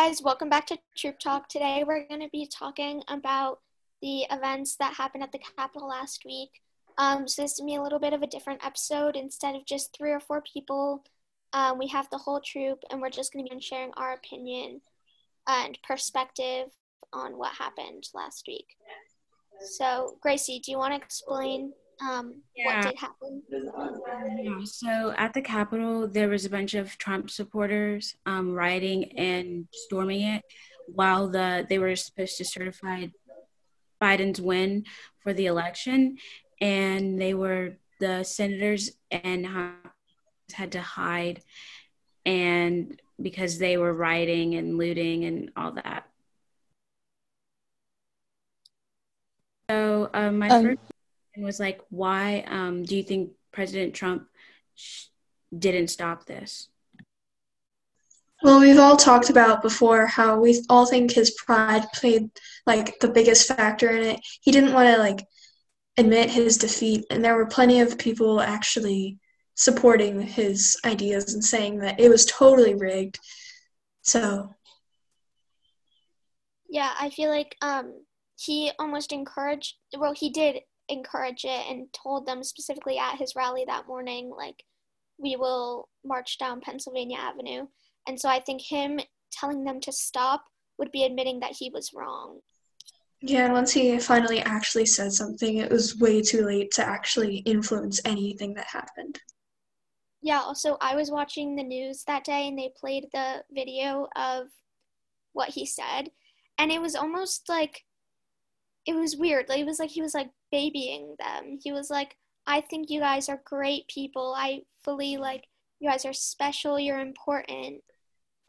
guys, welcome back to Troop Talk. Today we're going to be talking about the events that happened at the Capitol last week. Um, so this is going to be a little bit of a different episode. Instead of just three or four people, um, we have the whole troop, and we're just going to be sharing our opinion and perspective on what happened last week. So, Gracie, do you want to explain um, yeah. what did happen? Yeah, so at the Capitol, there was a bunch of Trump supporters um, rioting and storming it while the they were supposed to certify Biden's win for the election, and they were the senators and had to hide, and because they were rioting and looting and all that. So um, my um, first was like, why um, do you think President Trump sh- didn't stop this? Well, we've all talked about before how we all think his pride played like the biggest factor in it. He didn't want to like admit his defeat, and there were plenty of people actually supporting his ideas and saying that it was totally rigged. So, yeah, I feel like um, he almost encouraged. Well, he did encourage it and told them specifically at his rally that morning, like, we will march down Pennsylvania Avenue. And so I think him telling them to stop would be admitting that he was wrong. Yeah, and once he finally actually said something, it was way too late to actually influence anything that happened. Yeah, also, I was watching the news that day and they played the video of what he said. And it was almost like, it was weird. Like, it was like he was like babying them. He was like, I think you guys are great people. I fully like you guys are special, you're important,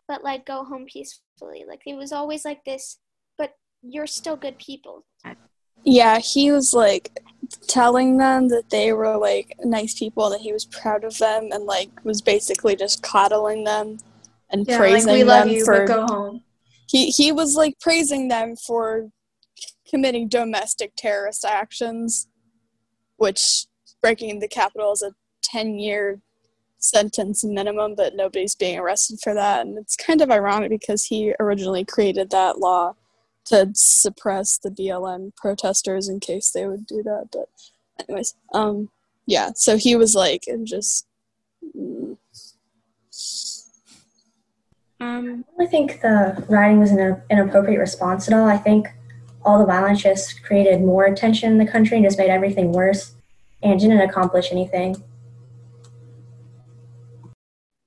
but like go home peacefully. Like it was always like this, but you're still good people. Yeah, he was like telling them that they were like nice people, that he was proud of them, and like was basically just coddling them and yeah, praising like, them you, for go home. He he was like praising them for committing domestic terrorist actions, which breaking the Capitol is a 10 year sentence minimum, but nobody's being arrested for that. And it's kind of ironic because he originally created that law to suppress the BLM protesters in case they would do that. But, anyways, um, yeah, so he was like, and just. Mm. Um, I think the writing was an inappropriate response at all. I think all the violence just created more tension in the country and just made everything worse and didn't accomplish anything.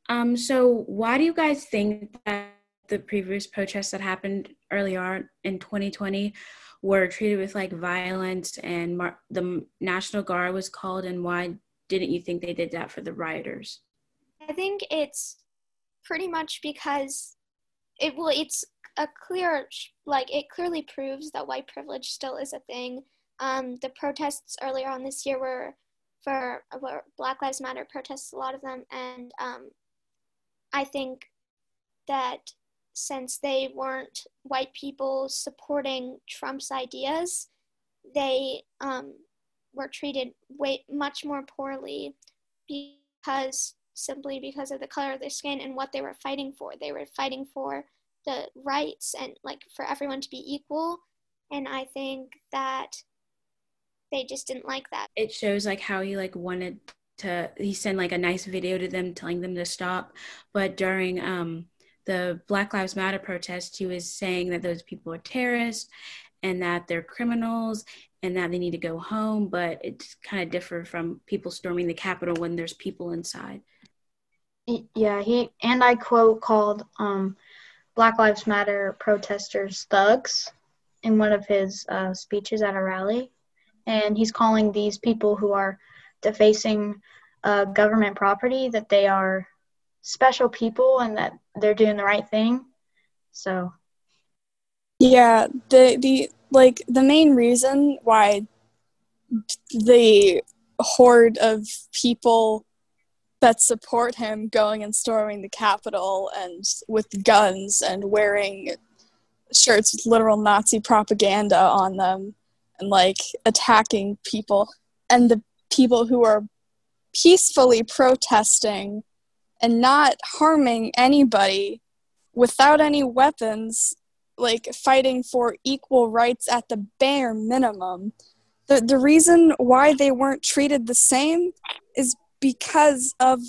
Um, so why do you guys think that the previous protests that happened earlier in 2020 were treated with like violence and mar- the National Guard was called and why didn't you think they did that for the rioters? I think it's pretty much because it well it's a clear like it clearly proves that white privilege still is a thing. Um, the protests earlier on this year were for were Black Lives Matter protests, a lot of them, and um, I think that since they weren't white people supporting Trump's ideas, they um, were treated way much more poorly because simply because of the color of their skin and what they were fighting for. They were fighting for the rights and like for everyone to be equal. And i think that they just didn't like that. It shows like how he like wanted to he sent like a nice video to them telling them to stop. But during um the black lives matter protest he was saying that those people are terrorists and that they're criminals and that they need to go home. But it's kind of different from people storming the capitol when there's people inside. Yeah he and i quote called um Black Lives Matter protesters thugs in one of his uh, speeches at a rally. And he's calling these people who are defacing uh, government property that they are special people and that they're doing the right thing. So, yeah, the the like the main reason why the horde of people that support him going and storming the Capitol and with guns and wearing shirts with literal Nazi propaganda on them and like attacking people. And the people who are peacefully protesting and not harming anybody without any weapons, like fighting for equal rights at the bare minimum. The the reason why they weren't treated the same is because of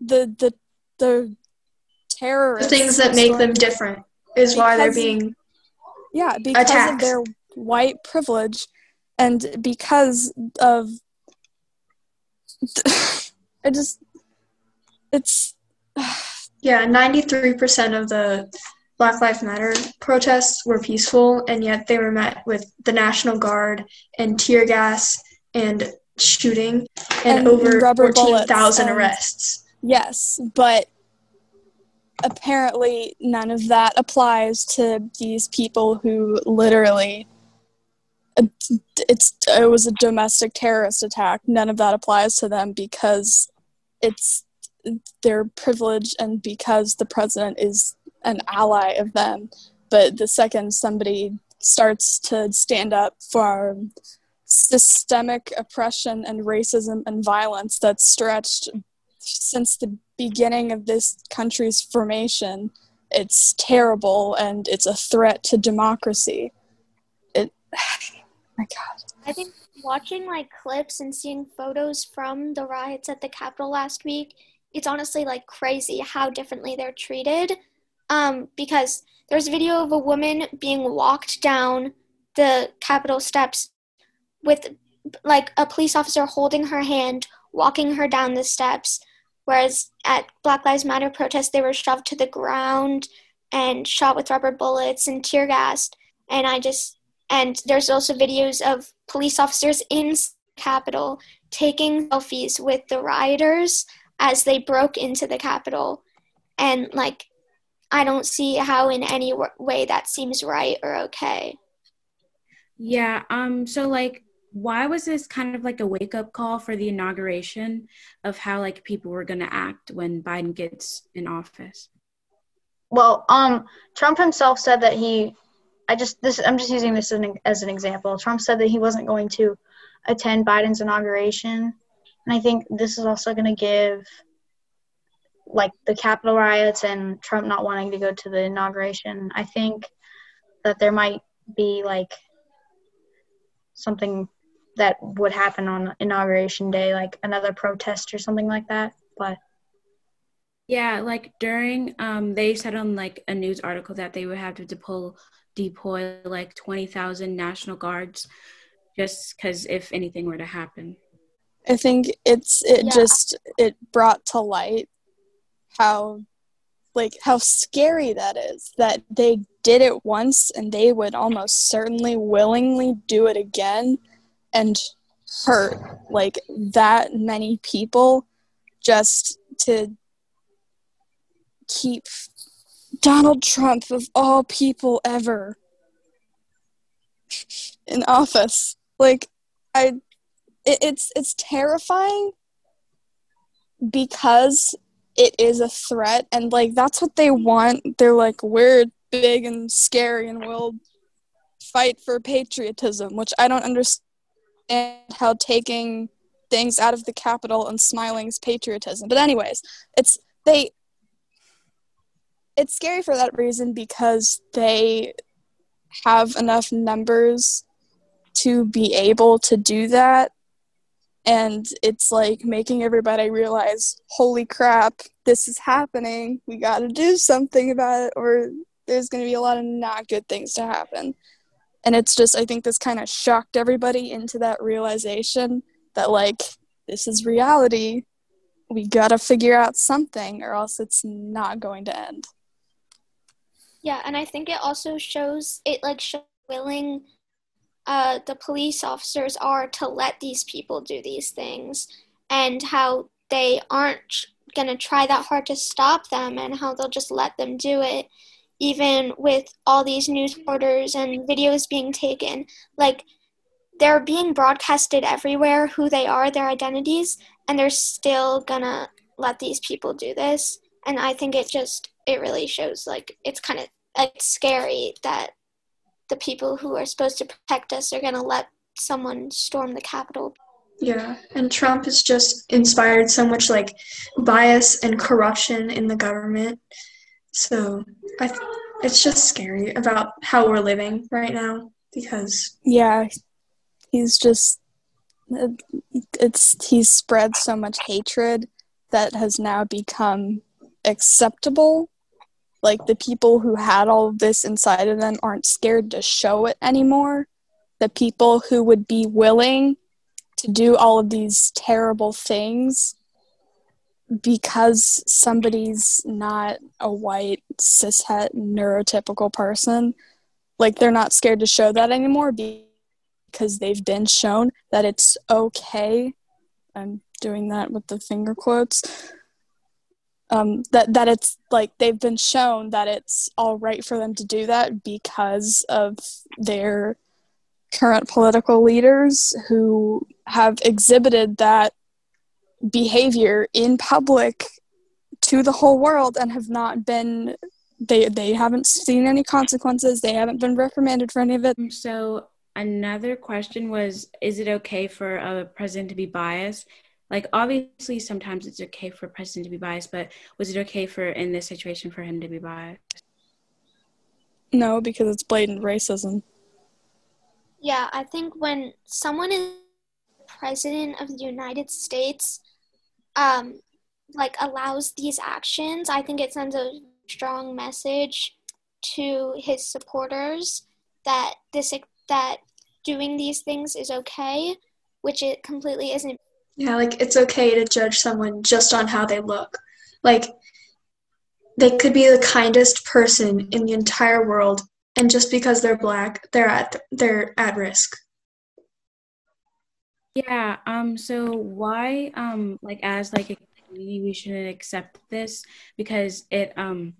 the the the terrorists. The things that make them different is why they're being Yeah, because attacked. of their white privilege and because of I just it's Yeah, 93% of the Black Lives Matter protests were peaceful, and yet they were met with the National Guard and tear gas and shooting and, And over rubber 14,000 arrests. yes, but apparently none of that applies to these people who literally it's it was a domestic terrorist attack. None of that applies to them because it's their privilege and because the president is an ally of them. But the second somebody starts to stand up for systemic oppression and racism and violence that's stretched since the beginning of this country's formation, it's terrible and it's a threat to democracy. It, my God. I think watching like clips and seeing photos from the riots at the Capitol last week, it's honestly like crazy how differently they're treated. Um, because there's a video of a woman being walked down the Capitol steps with like a police officer holding her hand, walking her down the steps. Whereas at Black Lives Matter protests, they were shoved to the ground and shot with rubber bullets and tear gassed. And I just and there's also videos of police officers in Capitol taking selfies with the rioters as they broke into the Capitol. And, like, I don't see how in any way that seems right or okay. Yeah. Um. So like, why was this kind of like a wake up call for the inauguration of how like people were gonna act when Biden gets in office? Well, um, Trump himself said that he, I just this I'm just using this as an, as an example. Trump said that he wasn't going to attend Biden's inauguration, and I think this is also going to give, like the Capitol riots and Trump not wanting to go to the inauguration. I think that there might be like something that would happen on inauguration day, like another protest or something like that. But Yeah, like during um they said on like a news article that they would have to deploy deploy like 20,000 National Guards just cuz if anything were to happen. I think it's it Yeah. just it brought to light how like how scary that is that they did it once and they would almost certainly willingly do it again and hurt like that many people just to keep Donald Trump of all people ever in office. Like I it, it's it's terrifying because it is a threat and like that's what they want. They're like we're big and scary and we'll fight for patriotism which i don't understand how taking things out of the Capitol and smiling is patriotism. But anyways it's they it's scary for that reason because they have enough numbers to be able to do that. And it's like making everybody realize holy crap this is happening. We got to do something about it or there's going to be a lot of not good things to happen and it's just i think this kind of shocked everybody into that realization that like this is reality. We got to figure out something or else it's not going to end. Yeah, and I think it also shows it like shows willing uh, the police officers are to let these people do these things, and how they aren't gonna try that hard to stop them, and how they'll just let them do it, even with all these news orders and videos being taken. Like they're being broadcasted everywhere who they are, their identities, and they're still gonna let these people do this. And I think it just it really shows like it's kind of like scary that the people who are supposed to protect us are gonna let someone storm the Capitol. Yeah, and Trump has just inspired so much like bias and corruption in the government. So I th- it's just scary about how we're living right now because Yeah, he's just it's he's spread so much hatred that has now become acceptable. Like the people who had all of this inside of them aren't scared to show it anymore. The people who would be willing to do all of these terrible things because somebody's not a white cishet neurotypical person like they're not scared to show that anymore because they've been shown that it's okay i'm doing that with the finger quotes um, that that it's like they've been shown that it's all right for them to do that because of their current political leaders who have exhibited that behavior in public to the whole world and have not been they they haven't seen any consequences they haven't been reprimanded for any of it So another question was is it okay for a president to be biased? Like obviously sometimes it's okay for a president to be biased, but was it okay for in this situation for him to be biased? no because it's blatant racism Yeah, I think when someone is president of the United States, um, like allows these actions, I think it sends a strong message to his supporters that this that doing these things is okay, which it completely isn't. yeah, like it's okay to judge someone just on how they look. Like they could be the kindest person in the entire world and just because they're black, they're at they're at risk. Yeah, um so why um like as like a community we shouldn't accept this because it um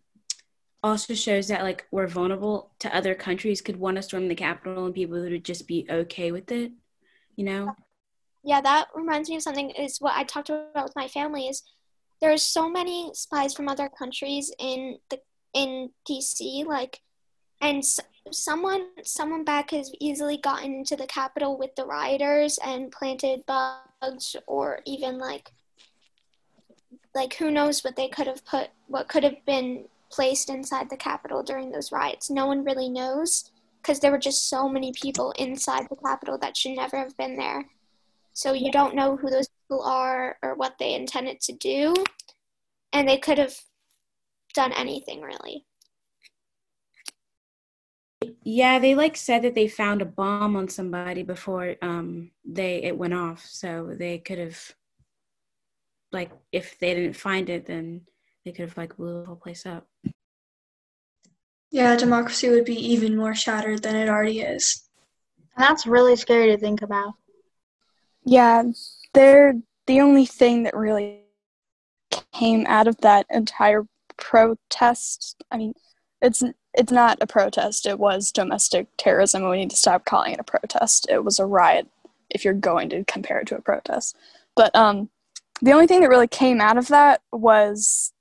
also shows that like we're vulnerable to other countries could want to storm the Capitol and people would just be okay with it, you know? Yeah, that reminds me of something. Is what I talked about with my family. Is there's so many spies from other countries in the in DC, like, and someone someone back has easily gotten into the Capitol with the rioters and planted bugs, or even like, like who knows what they could have put, what could have been placed inside the Capitol during those riots. No one really knows because there were just so many people inside the Capitol that should never have been there. So you don't know who those people are or what they intended to do. And they could have done anything really. Yeah, they like said that they found a bomb on somebody before um they it went off. So they could have like if they didn't find it then they could have like blew the whole place up. Yeah, democracy would be even more shattered than it already is. And that's really scary to think about. Yeah, they're the only thing that really came out of that entire protest. I mean, it's it's not a protest. It was domestic terrorism, and we need to stop calling it a protest. It was a riot. If you're going to compare it to a protest, but um, the only thing that really came out of that was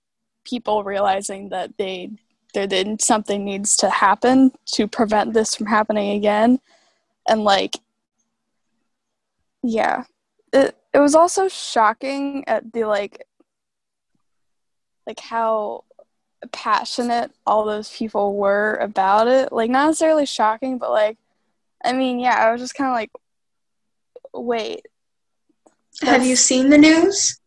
people realizing that they there then something needs to happen to prevent this from happening again, and like yeah it it was also shocking at the like like how passionate all those people were about it like not necessarily shocking but like i mean yeah i was just kind of like wait Have you seen the news?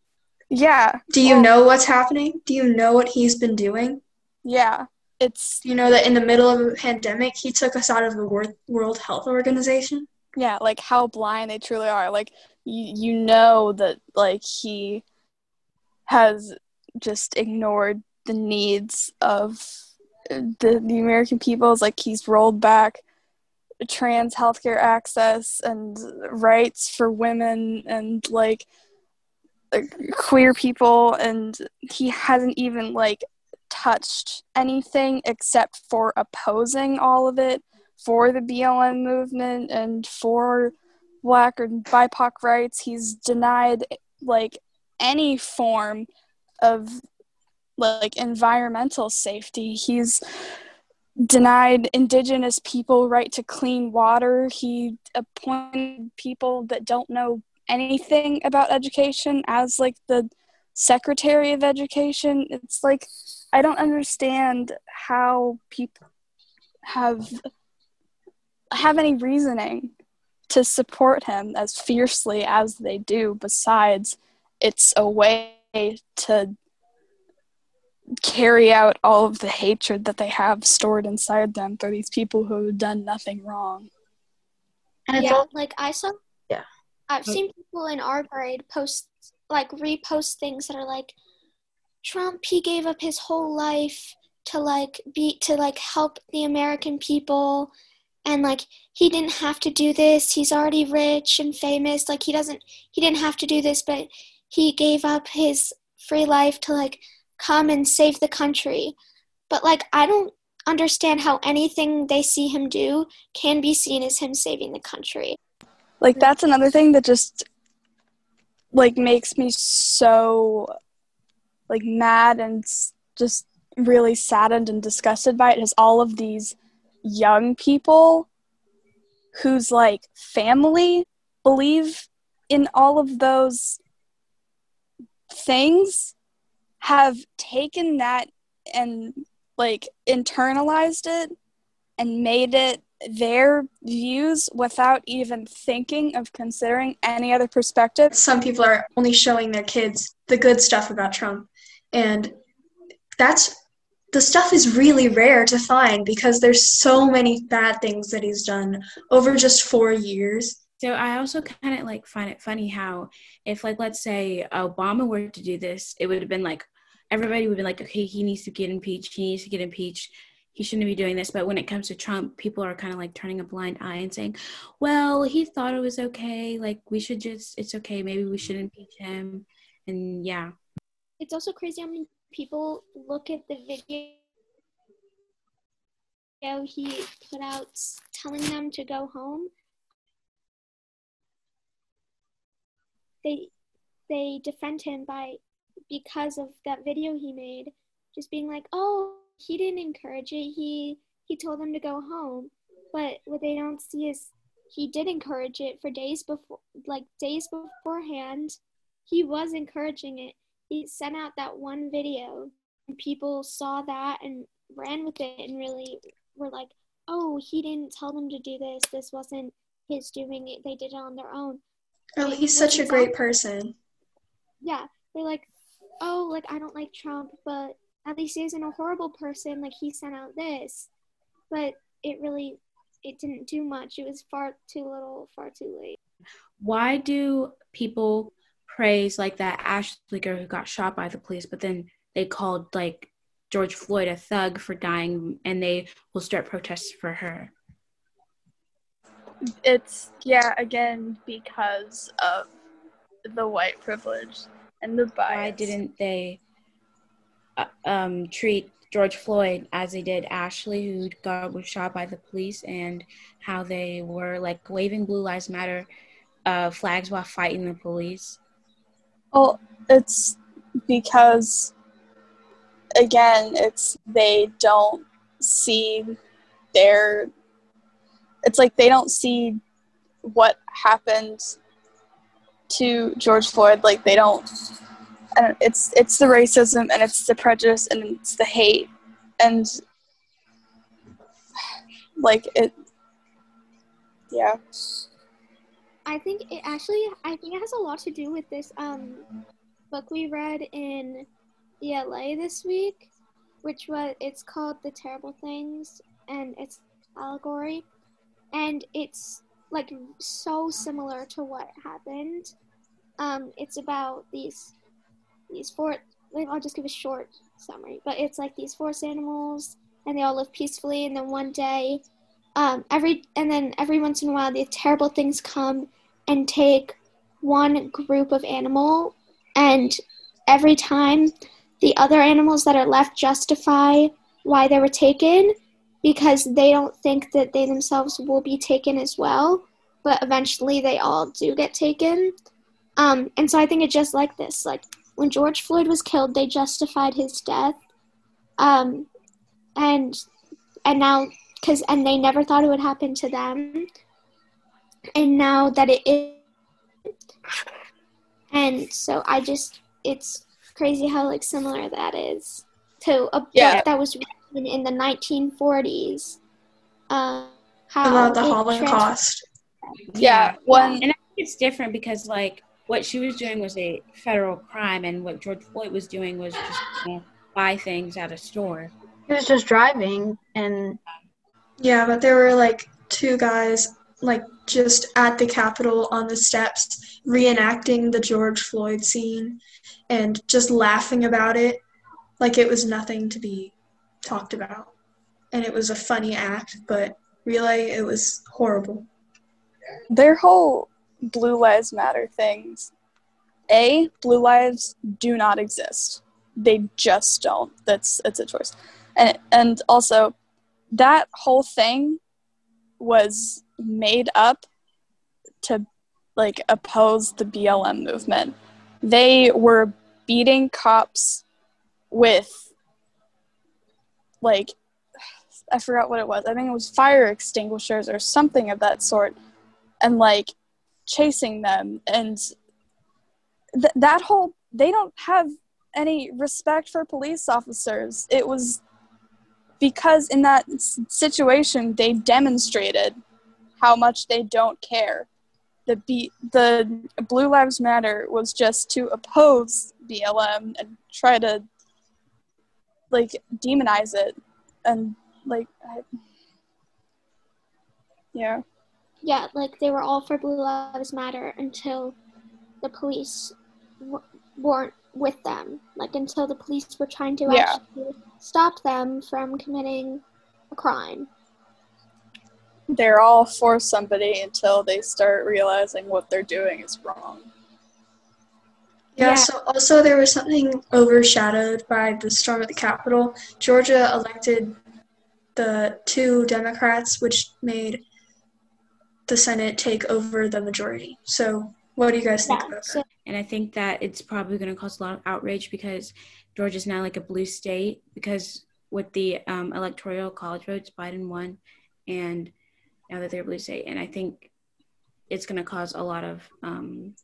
yeah Do you well, know what's happening? Do you know what he's been doing? yeah it's you know that in the middle of a pandemic, he took us out of the Wor- World Health Organization? yeah like how blind they truly are like you, you know that like he has just ignored the needs of the, the american people it's like he's rolled back trans healthcare access and rights for women and like like, queer people and he hasn't even like touched anything except for opposing all of it for the BLM movement and for black or BIPOC rights. He's denied like any form of like environmental safety. He's denied indigenous people right to clean water. He appointed people that don't know anything about education as like the secretary of education. It's like I don't understand how people have have any reasoning to support him as fiercely as they do besides it's a way to carry out all of the hatred that they have stored inside them for these people who have done nothing wrong. And it's yeah, all, like I saw. Yeah. I've seen people in our grade post like repost things that are like, Trump he gave up his whole life to like be to like help the American people, and like he didn't have to do this. He's already rich and famous. Like he doesn't he didn't have to do this, but he gave up his free life to like come and save the country. But like I don't understand how anything they see him do can be seen as him saving the country. Like that's another thing that just like makes me so like mad and just really saddened and disgusted by it is all of these young people whose like family believe in all of those things have taken that and like internalized it and made it their views without even thinking of considering any other perspective. Some people are only showing their kids the good stuff about Trump. And that's the stuff is really rare to find because there's so many bad things that he's done over just four years. So I also kind of like find it funny how if like let's say Obama were to do this, it would have been like everybody would be like, okay, he needs to get impeached. He needs to get impeached. He shouldn't be doing this. But when it comes to Trump, people are kind of like turning a blind eye and saying, well, he thought it was okay. Like we should just, it's okay. Maybe we should impeach him. And yeah. It's also crazy how many people look at the video he put out telling them to go home. They they defend him by because of that video he made, just being like, "Oh, he didn't encourage it. He he told them to go home." But what they don't see is he did encourage it for days before, like days beforehand. He was encouraging it. He sent out that one video, and people saw that and ran with it and really were like, "Oh, he didn't tell them to do this. This wasn't his doing it. They did it on their own." Oh, he's such a great person. yeah, they're like, oh, like I don't like Trump, but at least he isn't a horrible person. Like he sent out this, but it really, it didn't do much. It was far too little, far too late. Why do people praise like that Ashli girl who got shot by the police, but then they called like George Floyd a thug for dying and they will start protests for her? It's yeah, again because of the white privilege and the bias. Why didn't they uh, um, treat George Floyd as they did Ashli, who got was shot by the police, and how they were like waving Blue Lives Matter uh, flags while fighting the police? Well, it's because again, it's they don't see their it's like they don't see what happened to George Floyd like they don't don't it's it's the racism and it's the prejudice and it's the hate and like it yeah. I think it actually, I think it has a lot to do with this um book we read in ELA this week, which was it's called The Terrible Things, and it's allegory, and it's like so similar to what happened. Um, it's about these these four. like, I'll just give a short summary, but it's like these forest animals, and they all live peacefully, and then one day. Um, every and then every once in a while, the terrible things come and take one group of animal, and every time the other animals that are left justify why they were taken because they don't think that they themselves will be taken as well, but eventually they all do get taken. Um, and so I think it's just like this. Like when George Floyd was killed, they justified his death, um, and and now because and they never thought it would happen to them, and now that it is, and so I just it's crazy how like similar that is. to a book Yeah. that was in the 1940s. Uh, how about the it Holocaust. Yeah, one And I think it's different because like what she was doing was a federal crime, and what George Floyd was doing was just you know, buy things at a store. He was just driving, and Yeah, but there were like two guys like just at the Capitol on the steps reenacting the George Floyd scene and just laughing about it like it was nothing to be talked about. And it was a funny act, but really it was horrible. their whole blue lives matter things a blue lives do not exist they just don't that's it's a choice and and also that whole thing was made up to like oppose the BLM movement they were beating cops with like I forgot what it was. I think it was fire extinguishers or something of that sort and like chasing them. And th- that whole they don't have any respect for police officers. It was because in that s- situation they demonstrated how much they don't care. The B- the blue lives matter was just to oppose blm and try to like demonize it and like I, yeah Yeah, like they were all for Blue Lives Matter until the police w- weren't with them. Like until the police were trying to Yeah. actually stop them from committing a crime. they're all for somebody until they start realizing what they're doing is wrong. Yeah, Yeah. so also there was something overshadowed by the storm at the Capitol. Georgia elected the two Democrats, which made the Senate take over the majority. So, what do you guys think Yeah, about so that? And I think that it's probably going to cause a lot of outrage because Georgia's now like a blue state because with the um, electoral college votes, Biden won, and now that they're a blue state, and I think it's going to cause a lot of um,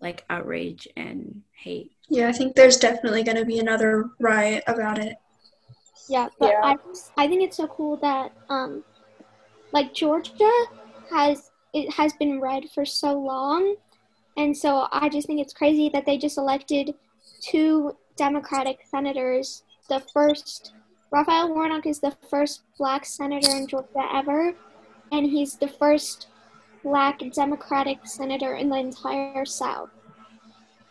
like outrage and hate. Yeah, I think there's definitely going to be another riot about it. Yeah, but Yeah. I I think it's so cool that um like Georgia has it has been red for so long and so I just think it's crazy that they just elected two Democratic senators. The first Raphael Warnock is the first black senator in Georgia ever and he's the first black Democratic senator in the entire South.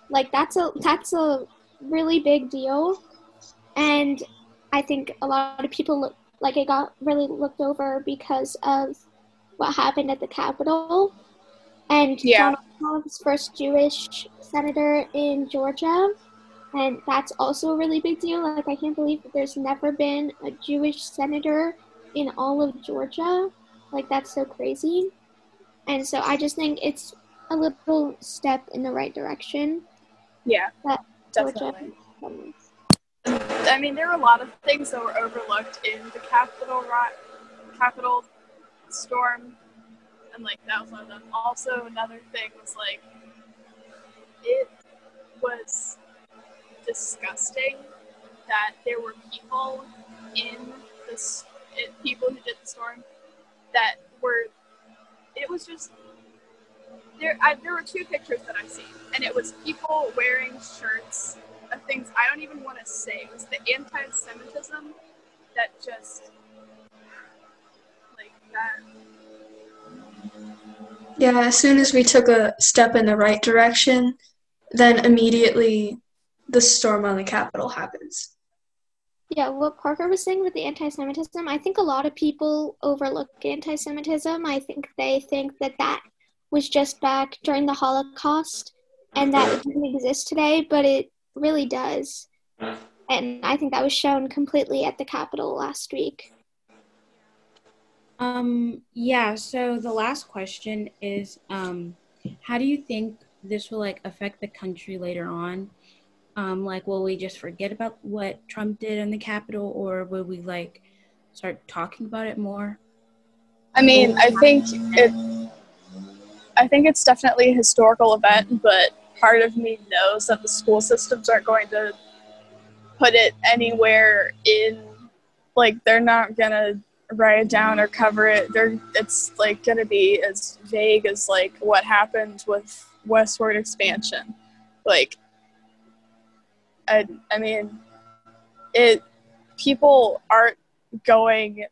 Like that's a that's a really big deal and I think a lot of people look like it got really looked over because of what happened at the Capitol. And Yeah. Donald Trump's first Jewish senator in Georgia. And that's also a really big deal. Like, I can't believe that there's never been a Jewish senator in all of Georgia. Like, that's so crazy. And so I just think it's a little step in the right direction. Yeah, That definitely. I mean, there were a lot of things that were overlooked in the Capitol ri- Capitol storm, and like that was one of them. Also, another thing was like it was disgusting that there were people in this it, people who did the storm that were it was just there I, there were two pictures that I've seen and it was people wearing shirts of things I don't even want to say it was the anti-Semitism that just like that Yeah, as soon as we took a step in the right direction, then immediately the storm on the Capitol happens. Yeah, what Parker was saying with the anti Semitism, I think a lot of people overlook anti Semitism. I think they think that that was just back during the Holocaust and that it doesn't exist today, but it really does. And I think that was shown completely at the Capitol last week. Um, yeah, so the last question is um, how do you think this will like affect the country later on? Um, like, will we just forget about what Trump did in the Capitol, or will we like start talking about it more? I mean, I think it. I think it's definitely a historical event, but part of me knows that the school systems aren't going to put it anywhere in like they're not gonna write it down or cover it. They're it's like gonna be as vague as like what happened with westward expansion. Like I I mean it people aren't going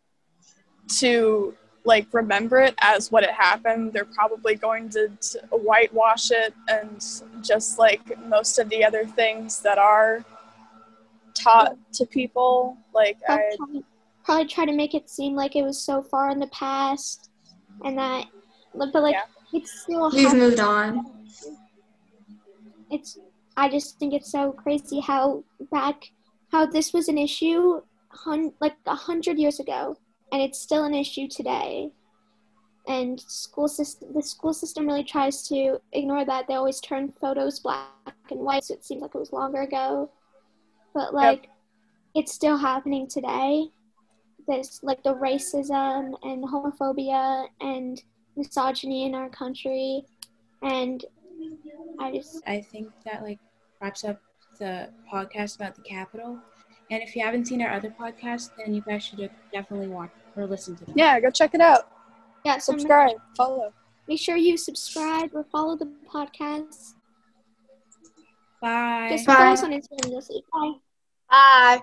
to like remember it as what it happened. They're probably going to, to whitewash it and just like most of the other things that are taught to people. Like I probably, probably try to make it seem like it was so far in the past, and that, but like Yeah. it's still. We've moved on. It's. I just think it's so crazy how back how this was an issue, hun- like a hundred years ago, and it's still an issue today. And school system, the school system really tries to ignore that. They always turn photos black and white, so it seems like it was longer ago. But like, it's still happening today. There's like the racism and homophobia and misogyny in our country, and I just I think that like wraps up the podcast about the Capitol. And if you haven't seen our other podcast, then you guys should definitely watch or listen to them. yeah, go check it out. yeah. So Subscribe, follow. make sure you subscribe or follow the podcast. Bye. Just Bye. follow us on Instagram. You'll. Bye. Bye.